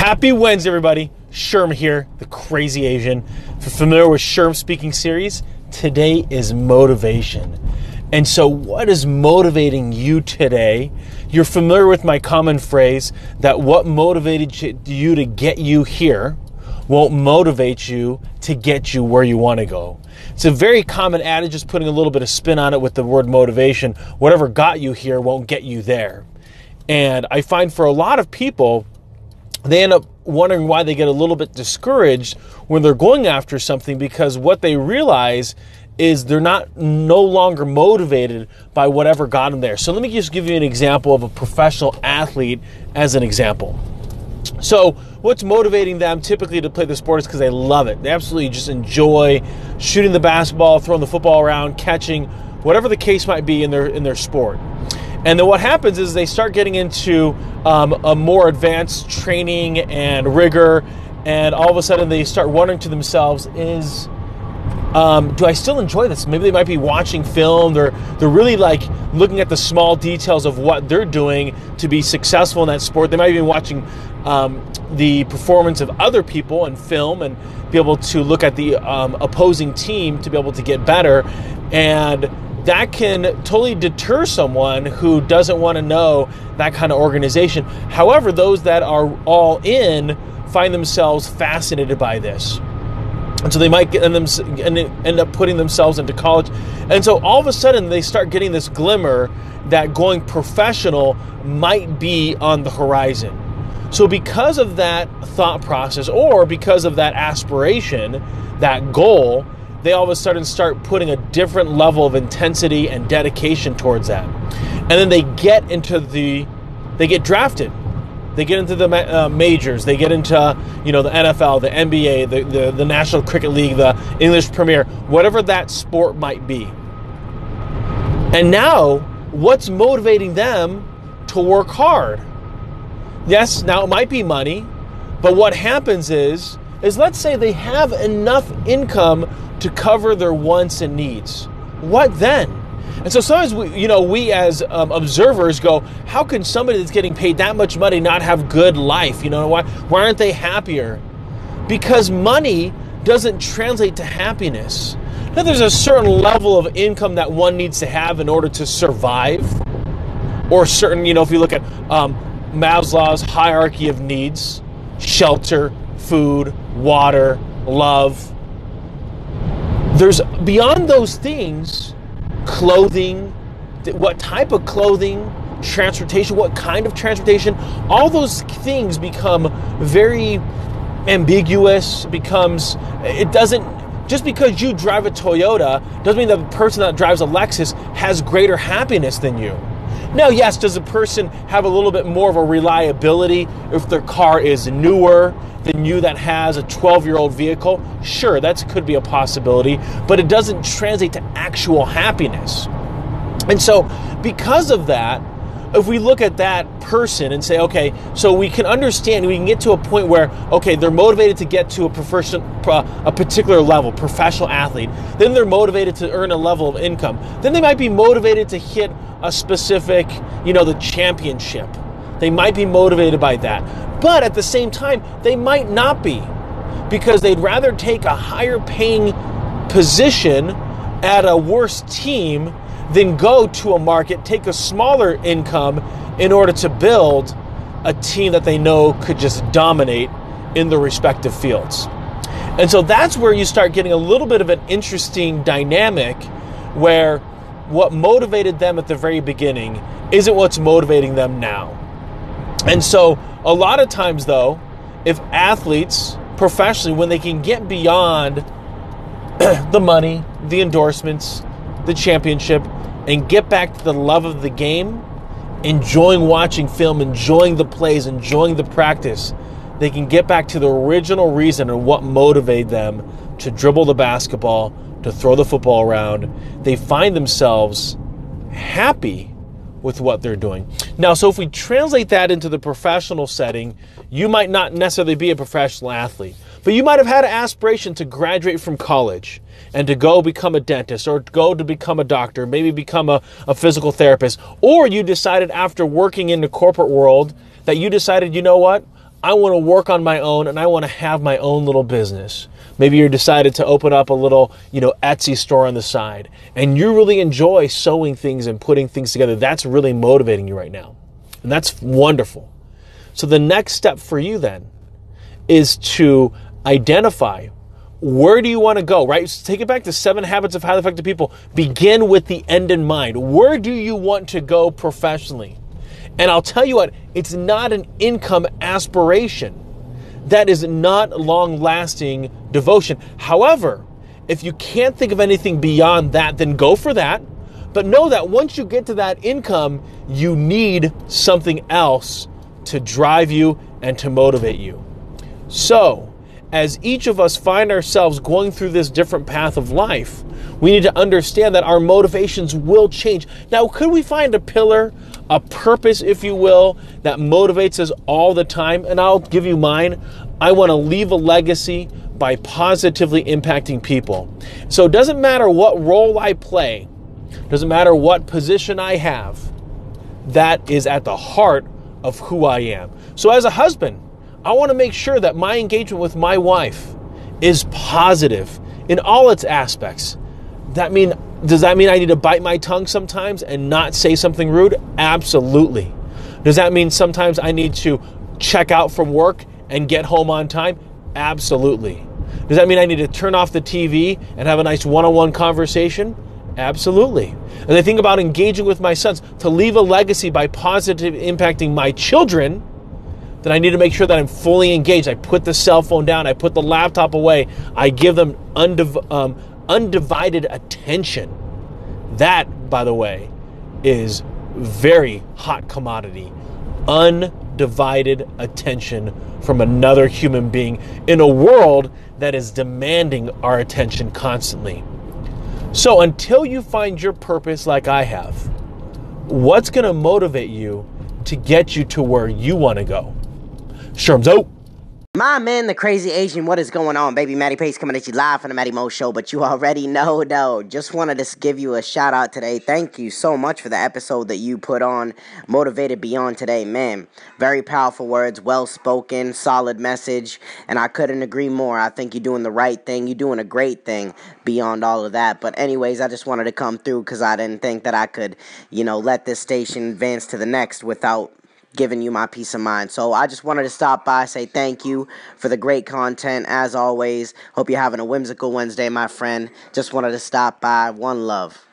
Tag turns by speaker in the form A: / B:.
A: Happy Wednesday, everybody. Sherm here, the crazy Asian. If you're familiar with Sherm speaking series, today is motivation. And so, what is motivating you today? You're familiar with my common phrase that what motivated you to get you here won't motivate you to get you where you want to go. It's a very common adage, just putting a little bit of spin on it with the word motivation. Whatever got you here won't get you there. And I find for a lot of people, they end up wondering why they get a little bit discouraged when they're going after something because what they realize is they're not no longer motivated by whatever got them there. So let me just give you an example of a professional athlete as an example. So, what's motivating them typically to play the sport is because they love it. They absolutely just enjoy shooting the basketball, throwing the football around, catching, whatever the case might be in their in their sport. And then what happens is they start getting into um, a more advanced training and rigor, and all of a sudden they start wondering to themselves, is um, do I still enjoy this? Maybe they might be watching film. They're they're really like looking at the small details of what they're doing to be successful in that sport. They might be watching um, the performance of other people and film and be able to look at the um, opposing team to be able to get better. And that can totally deter someone who doesn't want to know that kind of organization. However, those that are all in find themselves fascinated by this. And so they might get them and end up putting themselves into college. And so all of a sudden they start getting this glimmer that going professional might be on the horizon. So because of that thought process or because of that aspiration, that goal, they all of a sudden start putting a different level of intensity and dedication towards that. And then they get into the, they get drafted. They get into the uh, majors. They get into, you know, the NFL, the NBA, the, the, the National Cricket League, the English Premier, whatever that sport might be. And now, what's motivating them to work hard? Yes, now it might be money, but what happens is, is let's say they have enough income to cover their wants and needs. What then? And so sometimes we, you know, we as um, observers go, how can somebody that's getting paid that much money not have good life? You know, why why aren't they happier? Because money doesn't translate to happiness. Now there's a certain level of income that one needs to have in order to survive, or certain, you know, if you look at um, Maslow's hierarchy of needs, shelter, food, water, love there's beyond those things, clothing, what type of clothing, transportation, what kind of transportation, all those things become very ambiguous, becomes it doesn't just because you drive a Toyota doesn't mean the person that drives a Lexus has greater happiness than you. Now, yes, does a person have a little bit more of a reliability if their car is newer than you that has a 12 year old vehicle? Sure, that could be a possibility, but it doesn't translate to actual happiness. And so, because of that, if we look at that person and say, okay, so we can understand, we can get to a point where, okay, they're motivated to get to a profession, uh, a particular level, professional athlete. Then they're motivated to earn a level of income. Then they might be motivated to hit a specific, you know, the championship. They might be motivated by that. But at the same time, they might not be because they'd rather take a higher paying position at a worse team than go to a market, take a smaller income in order to build a team that they know could just dominate in the respective fields. And so that's where you start getting a little bit of an interesting dynamic where what motivated them at the very beginning isn't what's motivating them now. And so a lot of times, though, if athletes professionally, when they can get beyond the money, the endorsements, the championship, and get back to the love of the game, enjoying watching film, enjoying the plays, enjoying the practice, they can get back to the original reason and what motivated them to dribble the basketball, to throw the football around. They find themselves happy with what they're doing. Now, so if we translate that into the professional setting, you might not necessarily be a professional athlete, but you might have had an aspiration to graduate from college and to go become a dentist or go to become a doctor, maybe become a, a physical therapist, or you decided after working in the corporate world that you decided, you know what, I want to work on my own and I want to have my own little business. Maybe you're decided to open up a little, you know, Etsy store on the side and you really enjoy sewing things and putting things together. That's really motivating you right now. And that's wonderful. So the next step for you then is to identify where do you want to go, right? So take it back to seven habits of highly effective people. Begin with the end in mind. Where do you want to go professionally? And I'll tell you what, it's not an income aspiration. That is not long lasting devotion. However, if you can't think of anything beyond that, then go for that. But know that once you get to that income, you need something else to drive you and to motivate you. So, as each of us find ourselves going through this different path of life, we need to understand that our motivations will change. Now, could we find a pillar, a purpose, if you will, that motivates us all the time? And I'll give you mine. I want to leave a legacy by positively impacting people. So it doesn't matter what role I play, doesn't matter what position I have, that is at the heart of who I am. So as a husband, I want to make sure that my engagement with my wife is positive in all its aspects. That mean does that mean I need to bite my tongue sometimes and not say something rude? Absolutely. Does that mean sometimes I need to check out from work and get home on time? Absolutely. Does that mean I need to turn off the TV and have a nice one-on-one conversation? Absolutely. And I think about engaging with my sons to leave a legacy by positive impacting my children then I need to make sure that I'm fully engaged. I put the cell phone down, I put the laptop away, I give them undiv- um, undivided attention. That, by the way, is very hot commodity. Undivided attention from another human being in a world that is demanding our attention constantly. So, until you find your purpose like I have, what's going to motivate you to get you to where you want to go? Sherm's out.
B: My man, the crazy Asian, what is going on? Baby Matty Pace coming at you live from the Matty Mo Show, but you already know, though. Just wanted to give you a shout out today. Thank you so much for the episode that you put on Motivated Beyond today, man. Very powerful words, well spoken, solid message, and I couldn't agree more. I think you're doing the right thing. You're doing a great thing beyond all of that. But, anyways, I just wanted to come through because I didn't think that I could, you know, let this station advance to the next without giving you my peace of mind. So I just wanted to stop by, say thank you for the great content as always. Hope you're having a whimsical Wednesday, my friend. Just wanted to stop by. One love.